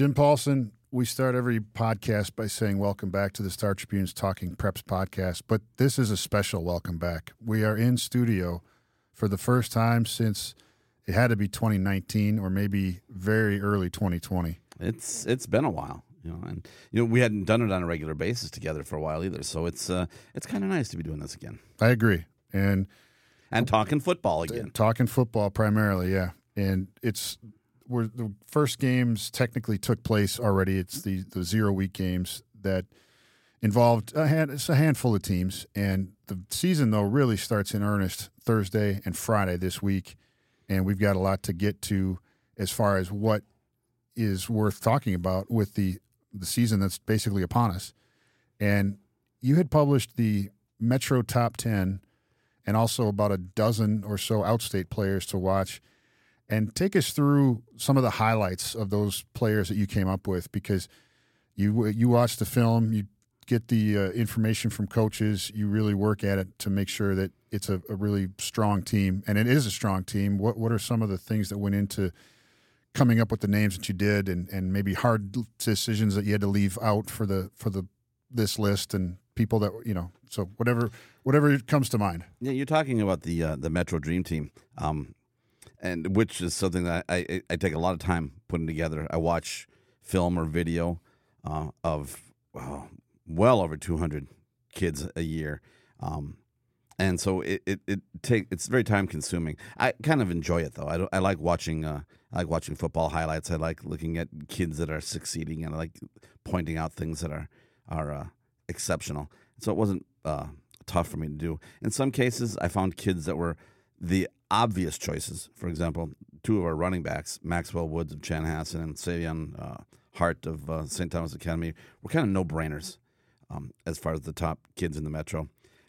Jim Paulsen, we start every podcast by saying welcome back to the Star Tribune's Talking Preps podcast, but this is a special welcome back. We are in studio for the first time since it had to be 2019 or maybe very early 2020. It's it's been a while, you know, and you know we hadn't done it on a regular basis together for a while either. So it's uh, it's kind of nice to be doing this again I agree. And and talking football again. talking football primarily, yeah. And it's where the first games technically took place already. It's the the zero week games that involved a hand, it's a handful of teams, and the season though really starts in earnest Thursday and Friday this week, and we've got a lot to get to as far as what is worth talking about with the the season that's basically upon us. And you had published the Metro Top Ten and also about a dozen or so outstate players to watch. And take us through some of the highlights of those players that you came up with because you you watch the film, you get the uh, information from coaches, you really work at it to make sure that it's a, a really strong team, and it is a strong team. What what are some of the things that went into coming up with the names that you did, and, and maybe hard decisions that you had to leave out for the for the this list and people that you know. So whatever whatever comes to mind. Yeah, you're talking about the uh, the Metro Dream Team, um, and which is something that I, I, take a lot of time putting together. I watch film or video uh, of uh, well over 200 kids a year, um, and so it, it, it take it's very time consuming. I kind of enjoy it though. I, I like watching uh, I like watching football highlights. I like looking at kids that are succeeding, and I like pointing out things that are are uh, exceptional. So it wasn't uh, tough for me to do. In some cases, I found kids that were the obvious choices. For example, two of our running backs, Maxwell Woods of Chanhassen and Savion uh, Hart of uh, St. Thomas Academy, were kind of no brainers um, as far as the top kids in the metro.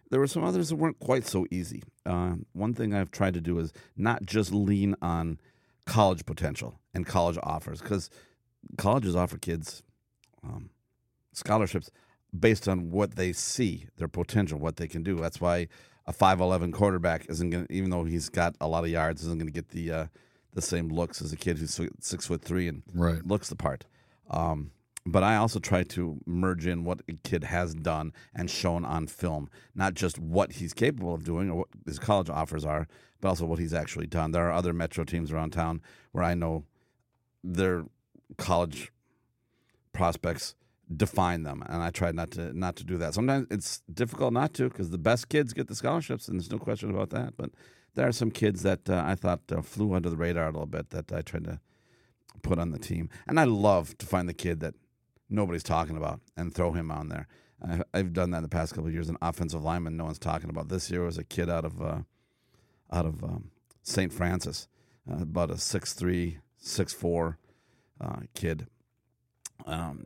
There were some others that weren't quite so easy. Uh, one thing I've tried to do is not just lean on college potential and college offers, because colleges offer kids um, scholarships based on what they see, their potential, what they can do. That's why a 5'11 quarterback isn't going to, even though he's got a lot of yards, isn't going to get the uh, the same looks as a kid who's six foot three and Right. looks the part. Um, but I also try to merge in what a kid has done and shown on film, not just what he's capable of doing or what his college offers are, but also what he's actually done. There are other metro teams around town where I know their college prospects define them, and I try not to not to do that. Sometimes it's difficult not to because the best kids get the scholarships, and there's no question about that. But there are some kids that uh, I thought uh, flew under the radar a little bit that I tried to put on the team, and I love to find the kid that nobody's talking about and throw him on there. I've done that in the past couple of years. An offensive lineman no one's talking about. This year was a kid out of uh, out of um, St. Francis, uh, about a six three, six four uh, kid, um,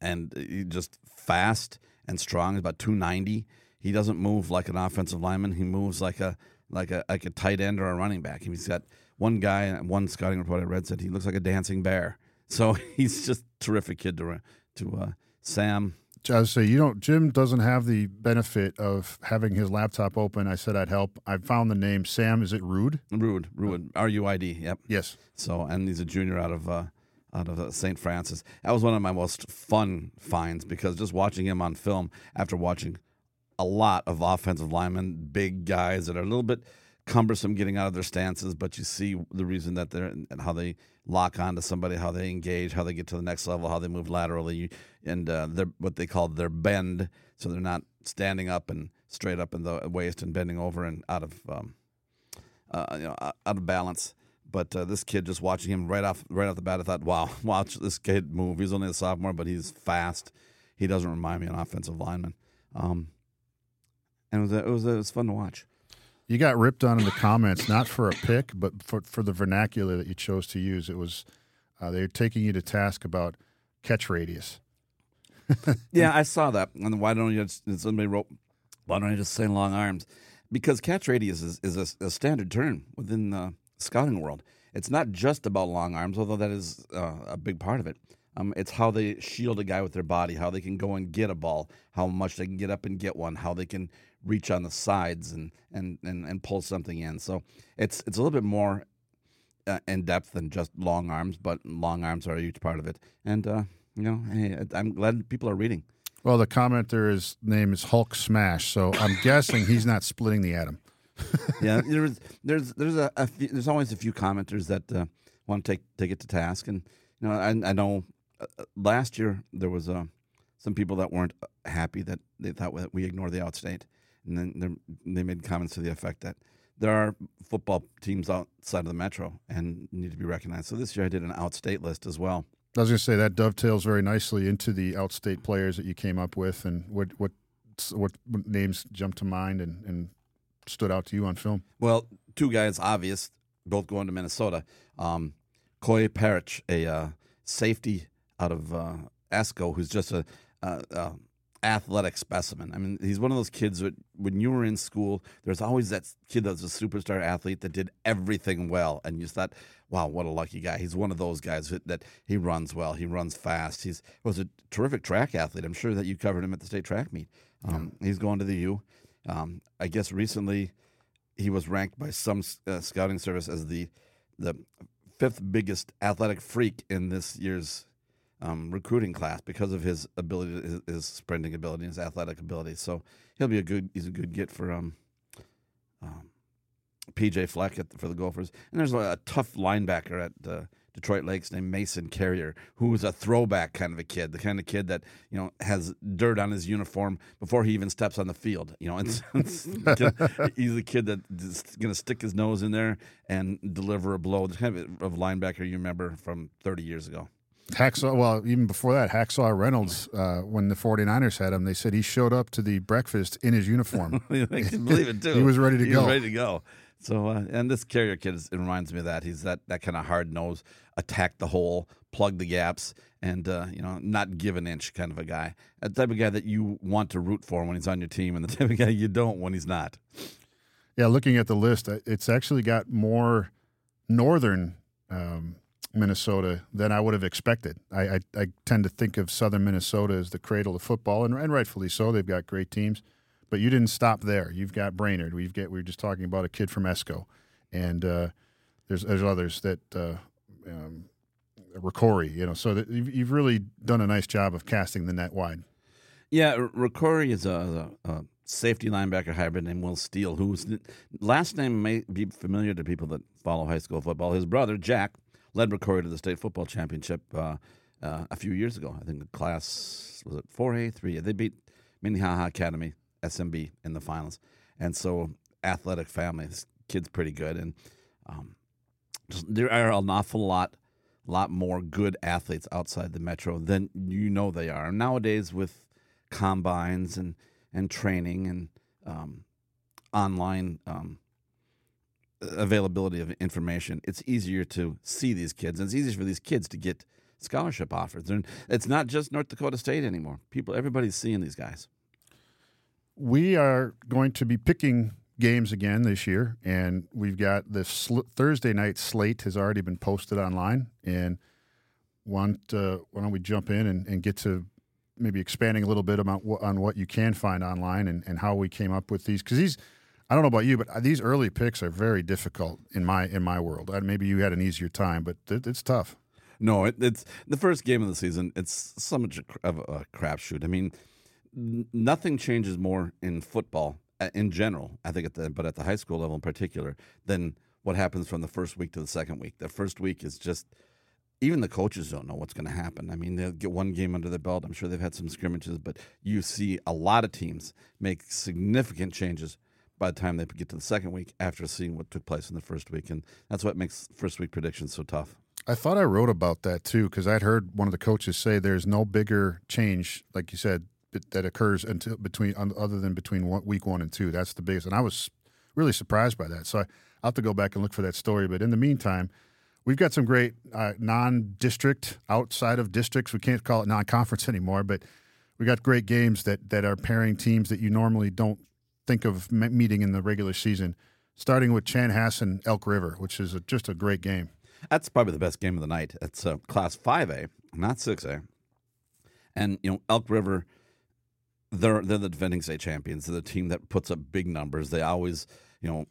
and he just fast and strong. He's about two ninety. He doesn't move like an offensive lineman. He moves like a like a like a tight end or a running back. He's got one guy, one scouting report I read said he looks like a dancing bear. So he's just terrific kid to to uh, Sam. I say you don't. Jim doesn't have the benefit of having his laptop open. I said I'd help. I found the name Sam. Is it Ruid? Ruid, Ruid, R U I D. Yep. Yes. So, and he's a junior out of uh, out of St. Francis. That was one of my most fun finds because just watching him on film after watching a lot of offensive linemen, big guys that are a little bit cumbersome getting out of their stances, but you see the reason that they're and how they lock onto somebody, how they engage, how they get to the next level, how they move laterally, and uh, they're what they call their bend, so they're not standing up and straight up in the waist and bending over and out of um, uh, you know out of balance. But uh, this kid, just watching him right off right off the bat, I thought, wow, watch this kid move. He's only a sophomore, but he's fast. He doesn't remind me of an offensive lineman. Um, and it was, it was it was fun to watch. You got ripped on in the comments, not for a pick, but for for the vernacular that you chose to use. It was uh, they're taking you to task about catch radius. yeah, I saw that. And why don't you? Just, somebody wrote, "Why don't I just say long arms?" Because catch radius is, is a, a standard term within the scouting world. It's not just about long arms, although that is uh, a big part of it. Um, it's how they shield a guy with their body, how they can go and get a ball, how much they can get up and get one, how they can reach on the sides and and and, and pull something in. So it's it's a little bit more uh, in depth than just long arms, but long arms are a huge part of it. And uh, you know, hey, I'm glad people are reading. Well, the commenter, his name is Hulk Smash, so I'm guessing he's not splitting the atom. yeah, there's there's there's a, a few, there's always a few commenters that uh, want to take take it to task, and you know I, I know uh, uh last year there was uh, some people that weren't happy that they thought that we ignore the outstate, and then they made comments to the effect that there are football teams outside of the metro and need to be recognized. So this year I did an outstate list as well. I was going to say that dovetails very nicely into the outstate players that you came up with, and what what what names jumped to mind and, and stood out to you on film? Well, two guys, obvious, both going to Minnesota. Um, Koi Perich, a uh, safety out of uh, Esko, who's just a, a, a, athletic specimen. I mean, he's one of those kids that when you were in school, there's always that kid that's a superstar athlete that did everything well, and you thought, "Wow, what a lucky guy!" He's one of those guys that, that he runs well, he runs fast. He's was a terrific track athlete. I'm sure that you covered him at the state track meet. Um, yeah. He's going to the U. Um, I guess recently he was ranked by some uh, scouting service as the the fifth biggest athletic freak in this year's um, recruiting class because of his ability, his, his, sprinting ability, his athletic ability. So he'll be a good. He's a good get for um, um PJ Fleck at, for the Gophers. And there's a, a tough linebacker at uh, Detroit Lakes named Mason Carrier, who was a throwback kind of a kid, the kind of kid that you know has dirt on his uniform before he even steps on the field. You know, it's, it's, he's a kid that's going to stick his nose in there and deliver a blow. The kind of, linebacker you remember from 30 years ago. Hacksaw, well, even before that, Hacksaw Reynolds, uh, when the 49ers had him, they said he showed up to the breakfast in his uniform. I can believe it, too. he was ready to he go. ready to go. So, uh, and this carrier kid is, it reminds me of that. He's that, that kind of hard nose, attack the hole, plug the gaps, and uh, you know, not give an inch kind of a guy. The type of guy that you want to root for when he's on your team, and the type of guy you don't when he's not. Yeah, looking at the list, uh, it's actually got more northern um, Minnesota than I would have expected. I, I, I, tend to think of southern Minnesota as the cradle of football, and, and rightfully so. They've got great teams. But you didn't stop there. You've got Brainerd. We've got we were just talking about a kid from Esko, and uh, there's there's others that uh, um, Rocori. You know, so that you've, you've really done a nice job of casting the net wide. Yeah, Rocori is a, a, a, safety linebacker hybrid named Will Steele, whose last name may be familiar to people that follow high school football. His brother Jack led Rocori to the state football championship uh, uh, a few years ago. I think the class was it four A three. They beat Minnehaha Academy SMB in the finals. And so, athletic family, this kid's pretty good. And um, just, there are an awful lot, lot more good athletes outside the metro than you know they are. Nowadays, with combines and, and training and um, online um, availability of information, it's easier to see these kids. And it's easier for these kids to get scholarship offers. And it's not just North Dakota State anymore. People, everybody's seeing these guys we are going to be picking games again this year, and we've got this sl- Thursday night slate has already been posted online. And want uh, why don't we jump in and, and, get to maybe expanding a little bit about wh- on what you can find online and, and how we came up with these because these. I don't know about you, but these early picks are very difficult in my in my world. Maybe you had an easier time, but it, it's tough. No, it, it's the first game of the season. It's so much of a crapshoot. I mean, nothing changes more in football uh, in general, I think, at the, but at the high school level in particular, than what happens from the first week to the second week. The first week is just even the coaches don't know what's going to happen. I mean, they'll get one game under their belt. I'm sure they've had some scrimmages, but you see a lot of teams make significant changes by the time they get to the second week after seeing what took place in the first week. And that's what makes first week predictions so tough. I thought I wrote about that too because I'd heard one of the coaches say there's no bigger change, like you said, that occurs until between other than between one, week one and two. That's the biggest, and I was really surprised by that. So I, will have to go back and look for that story. But in the meantime, we've got some great uh, non-district, outside of districts. We can't call it non-conference anymore, but we got great games that that are pairing teams that you normally don't think of meeting in the regular season. Starting with Chanhassen Elk River, which is a, just a great game. That's probably the best game of the night. It's uh, Class 5A, not 6A. And, you know, Elk River – they're they're the defending state champions. They're the team that puts up big numbers. They always, you know,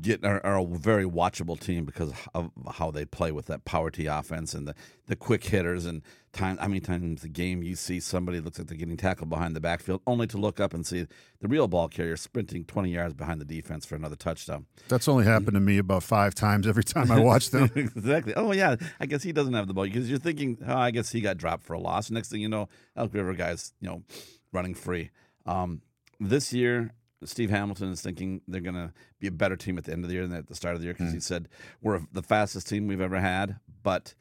get are, are, a very watchable team because of how they play with that power T offense and the, the quick hitters and time. How many times the game you see somebody looks like they're getting tackled behind the backfield, only to look up and see the real ball carrier sprinting 20 yards behind the defense for another touchdown. That's only happened to me about five times every time I watch them. exactly. Oh yeah, I guess he doesn't have the ball because you're thinking, oh, I guess he got dropped for a loss. Next thing you know, Elk River guys, you know, running free. Um, this year, Steve Hamilton is thinking they're going to be a better team at the end of the year than at the start of the year because mm. he said we're the fastest team we've ever had, but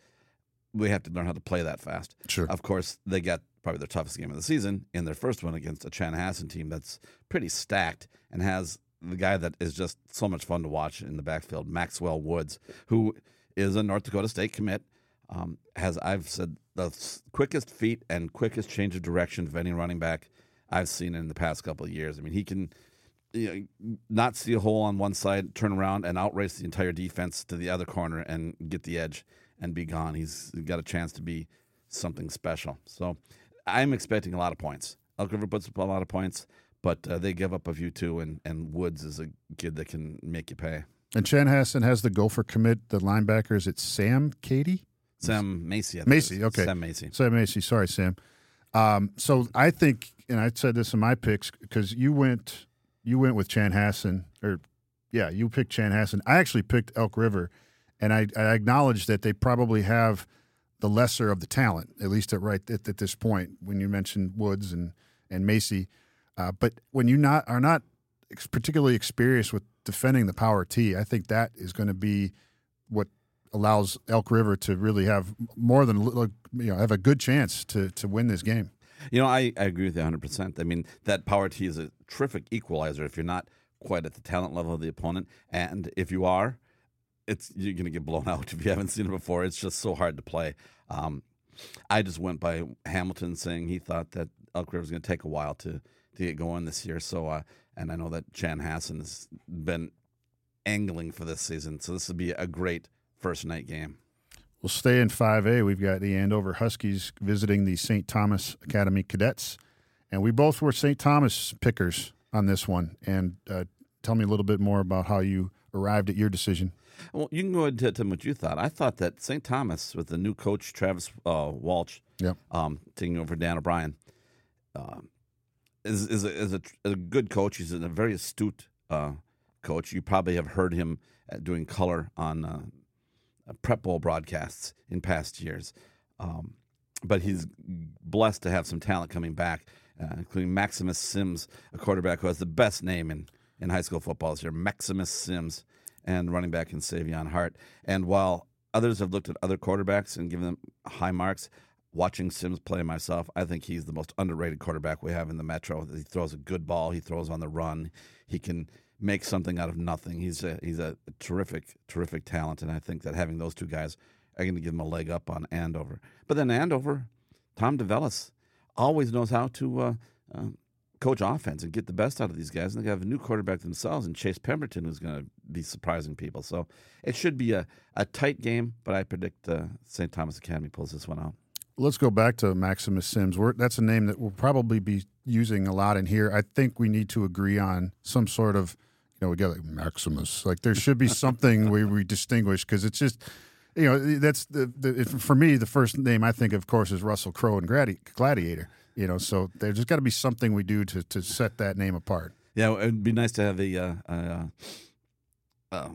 we have to learn how to play that fast. Sure. Of course, they got probably their toughest game of the season in their first one against a Chanhassen team that's pretty stacked and has the guy that is just so much fun to watch in the backfield, Maxwell Woods, who is a North Dakota State commit. Um, has I've said the quickest feet and quickest change of direction of any running back I've seen in the past couple of years. I mean, he can you know, not see a hole on one side, turn around and outrace the entire defense to the other corner and get the edge and be gone. He's got a chance to be something special. So I'm expecting a lot of points. Elk River puts up a lot of points, but uh, they give up a few too. And, and Woods is a kid that can make you pay. And Chan Chanhassen has the gopher commit, the linebacker. Is it Sam Katie? Sam Macy. Macy, okay. Sam Macy. Sam Macy. Sorry, Sam. Um, so I think, and I said this in my picks because you went you went with Chanhassen, or yeah, you picked Chanhassen. I actually picked Elk River, and I, I acknowledge that they probably have the lesser of the talent, at least at right at, at this point. When you mentioned Woods and and Macy, uh, but when you not are not particularly experienced with defending the power T, I think that is going to be what allows Elk River to really have more than you know have a good chance to to win this game. You know, I, I agree with you 100%. I mean, that power T is a terrific equalizer if you're not quite at the talent level of the opponent. And if you are, it's you're going to get blown out if you haven't seen it before. It's just so hard to play. Um, I just went by Hamilton saying he thought that Elk River was going to take a while to, to get going this year. So, uh, and I know that Chanhassen has been angling for this season. So this would be a great first night game. We'll stay in 5A. We've got the Andover Huskies visiting the St. Thomas Academy Cadets. And we both were St. Thomas pickers on this one. And uh, tell me a little bit more about how you arrived at your decision. Well, you can go ahead and tell me what you thought. I thought that St. Thomas, with the new coach, Travis uh, Walsh, yep. um, taking over Dan O'Brien, uh, is, is, a, is a, a, good coach. He's a very astute uh, coach. You probably have heard him uh, doing color on uh, uh, prep bowl broadcasts in past years. Um, but he's blessed to have some talent coming back, uh, including Maximus Sims, a quarterback who has the best name in, in high school football this year, Maximus Sims, and running back in Savion Hart. And while others have looked at other quarterbacks and given them high marks, watching Sims play myself, I think he's the most underrated quarterback we have in the Metro. He throws a good ball, he throws on the run, he can make something out of nothing. He's a he's a terrific terrific talent, and I think that having those two guys are going to give him a leg up on Andover. But then Andover, Tom DeVellis always knows how to uh, uh, coach offense and get the best out of these guys. And they have a new quarterback themselves, and Chase Pemberton, who's going to be surprising people. So it should be a, a tight game, but I predict uh, St. Thomas Academy pulls this one out. Let's go back to Maximus Sims. We're, that's a name that we'll probably be using a lot in here. I think we need to agree on some sort of know, we got like Maximus. Like there should be something where we distinguish because it's just, you know, that's the, the for me the first name I think of course is Russell Crowe and Gladiator. You know, so there's just got to be something we do to to set that name apart. Yeah, it'd be nice to have a, uh, uh, uh,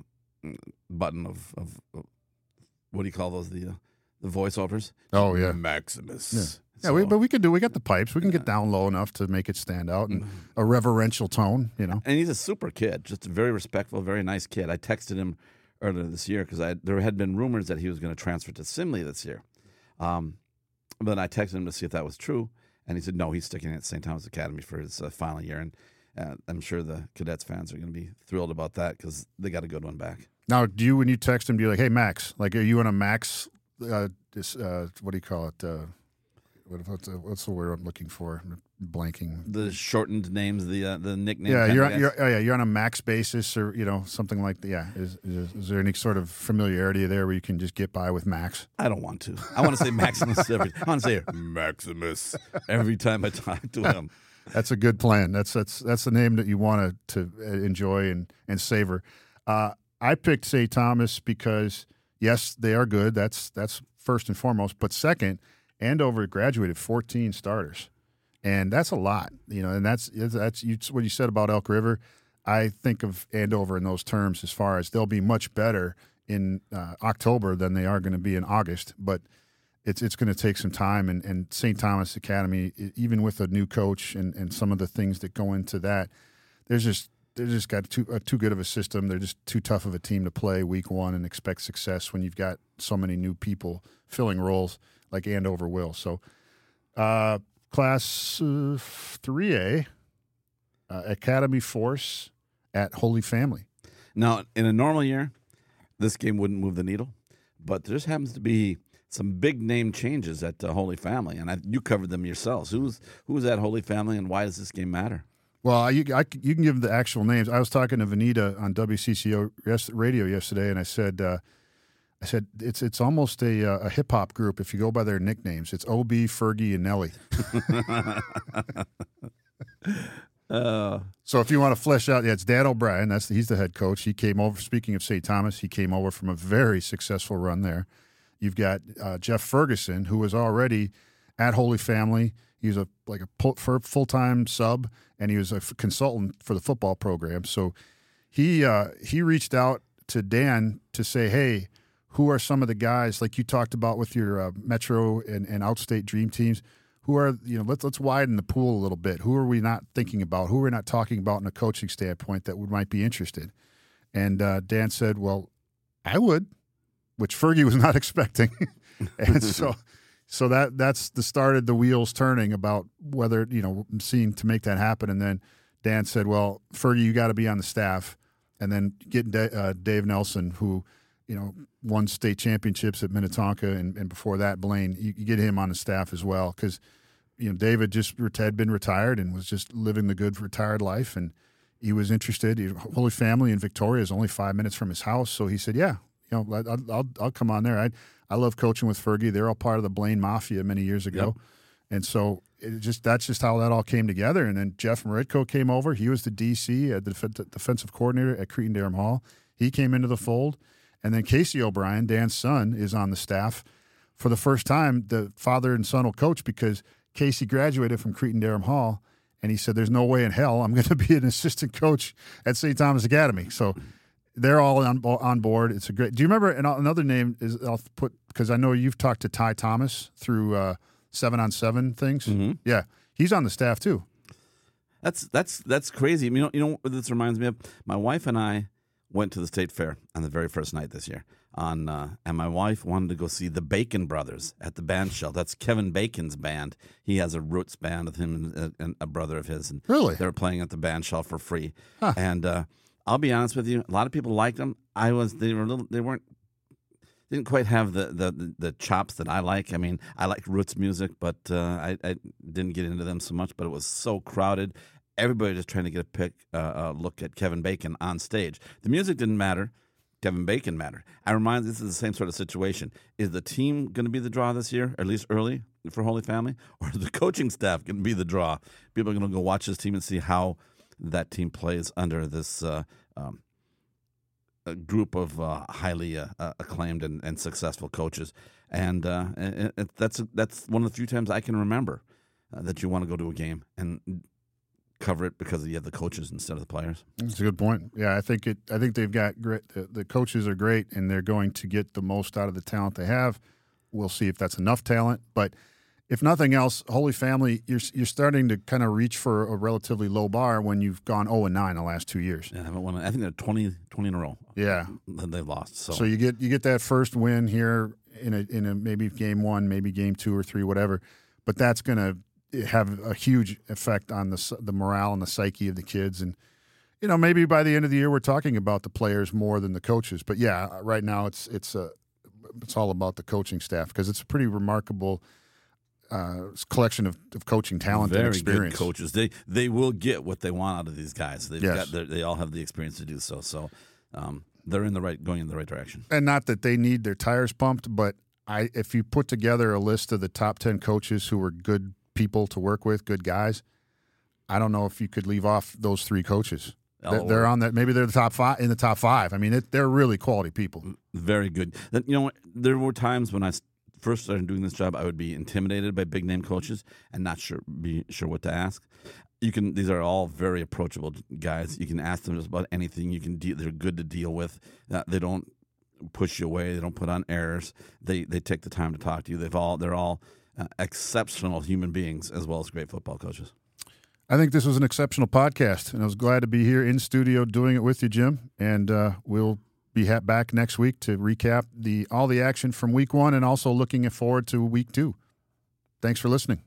button of, of, of, what do you call those the uh, the voiceovers? Oh yeah, Maximus. Yeah. Yeah, so, we, but we can do. We got the pipes. We can get down low enough to make it stand out and mm-hmm. a reverential tone. You know. And he's a super kid, just a very respectful, very nice kid. I texted him earlier this year because there had been rumors that he was going to transfer to Simley this year. Um, but then I texted him to see if that was true, and he said no, he's sticking at St. Thomas Academy for his uh, final year, and uh, I'm sure the Cadets fans are going to be thrilled about that because they got a good one back. Now, do you when you text him, do you like, hey Max, like, are you on a Max? Uh, this, uh, what do you call it? Uh, what, what's, the, what's the word I'm looking for? I'm blanking. The shortened names, the uh, the nickname. Yeah, you're, you're oh, yeah you're on a max basis or you know something like that. Yeah, is, is, is, there any sort of familiarity there where you can just get by with Max? I don't want to. I want to say Maximus every. I want to say Maximus every time I talk to him. that's a good plan. That's that's that's the name that you want to to enjoy and and savor. Uh, I picked St. Thomas because yes, they are good. That's that's first and foremost. But second, Andover graduated 14 starters, and that's a lot. You know, and that's that's you, what you said about Elk River. I think of Andover in those terms as far as they'll be much better in uh, October than they are going to be in August, but it's it's going to take some time. And, and St. Thomas Academy, even with a new coach and, and some of the things that go into that, there's just they just got too uh, too good of a system. They're just too tough of a team to play week one and expect success when you've got so many new people filling roles like Andover will. So, uh, class three A, uh, Academy Force at Holy Family. Now, in a normal year, this game wouldn't move the needle, but there just happens to be some big name changes at uh, Holy Family, and I, you covered them yourselves. Who's who's at Holy Family, and why does this game matter? Well, you, I, you can give the actual names. I was talking to Vineeta on WCCO radio yesterday, and I said, uh, I said it's it's almost a, uh, a hip hop group if you go by their nicknames. It's Ob, Fergie, and Nelly. uh, so if you want to flesh out, yeah, it's Dan O'Brien. That's the, he's the head coach. He came over. Speaking of St. Thomas, he came over from a very successful run there. You've got uh, Jeff Ferguson, who was already at Holy Family. He was a like a full time sub, and he was a f- consultant for the football program. So he uh, he reached out to Dan to say, "Hey, who are some of the guys like you talked about with your uh, Metro and, and Outstate Dream teams? Who are you know? Let's let's widen the pool a little bit. Who are we not thinking about? Who are we not talking about in a coaching standpoint that would might be interested?" And uh, Dan said, "Well, I would." which Fergie was not expecting. and so so that that's the started the wheels turning about whether, you know, seeing to make that happen. And then Dan said, well, Fergie, you got to be on the staff. And then getting uh, Dave Nelson, who, you know, won state championships at Minnetonka, and, and before that, Blaine, you, you, get him on the staff as well because, you know, David just had been retired and was just living the good retired life, and he was interested. He, Holy Family in Victoria is only five minutes from his house, so he said, "Yeah, you know, I'll, I'll, I'll come on there. I I love coaching with Fergie. They're all part of the Blaine Mafia many years ago, yep. and so it just that's just how that all came together. And then Jeff Maritko came over. He was the DC, uh, the defensive coordinator at Cretin-Derham Hall. He came into the fold, and then Casey O'Brien, Dan's son, is on the staff for the first time. The father and son will coach because Casey graduated from Cretin-Derham Hall, and he said, "There's no way in hell I'm going to be an assistant coach at St. Thomas Academy." So they're all on on board. It's a great. Do you remember and another name is I'll put because I know you've talked to Ty Thomas through uh, seven on seven things. Mm-hmm. Yeah, he's on the staff too. That's that's that's crazy. You know, you know what this reminds me of. My wife and I went to the state fair on the very first night this year. On uh, and my wife wanted to go see the Bacon Brothers at the band shell. That's Kevin Bacon's band. He has a roots band with him and, and a brother of his. And really, they were playing at the band shell for free. Huh. And uh, I'll be honest with you. A lot of people liked them. I was they were little they weren't didn't quite have the, the, the chops that I like. I mean, I like roots music, but uh, I, I didn't get into them so much. But it was so crowded. Everybody just trying to get a pick uh, a look at Kevin Bacon on stage. The music didn't matter. Kevin Bacon mattered. I remind this is the same sort of situation. Is the team going to be the draw this year, at least early for Holy Family, or is the coaching staff going to be the draw? People are going to go watch this team and see how that team plays under this uh, um, group of uh, highly uh, uh, acclaimed and, and, successful coaches, and, uh, that's that's one of the few times I can remember uh, that you want to go to a game and cover it because you have the coaches instead of the players. That's a good point. Yeah, I think it. I think they've got great. The, the coaches are great, and they're going to get the most out of the talent they have. We'll see if that's enough talent, but if nothing else, Holy Family, you're you're starting to kind of reach for a relatively low bar when you've gone 0 and 9 the last two years. Yeah, I haven't won. I think they're 20, 20 in a row. Yeah, that they've lost. So. so you get you get that first win here in a in a maybe game one, maybe game two or three, whatever. But that's going to eh, have a huge effect on the the morale and the psyche of the kids and. You know, maybe by the end of the year, we're talking about the players more than the coaches. But yeah, right now it's it's a it's all about the coaching staff because it's a pretty remarkable uh, collection of, of coaching talent Very and experience. good coaches. They they will get what they want out of these guys. They've yes. got they all have the experience to do so. So um, they're in the right going in the right direction. And not that they need their tires pumped, but I if you put together a list of the top ten coaches who were good people to work with, good guys, I don't know if you could leave off those three coaches. They're, they're on that. Maybe they're the top five in the top five. I mean, it, they're really quality people. Very good. You know, there were times when I first started doing this job, I would be intimidated by big name coaches and not sure be sure what to ask. You can; these are all very approachable guys. You can ask them just about anything. You can deal. They're good to deal with. Uh, they don't push you away. They don't put on airs. They they take the time to talk to you. They've all they're all uh, exceptional human beings as well as great football coaches. I think this was an exceptional podcast, and I was glad to be here in studio doing it with you, Jim. And uh, we'll be back next week to recap the all the action from week one, and also looking forward to week two. Thanks for listening.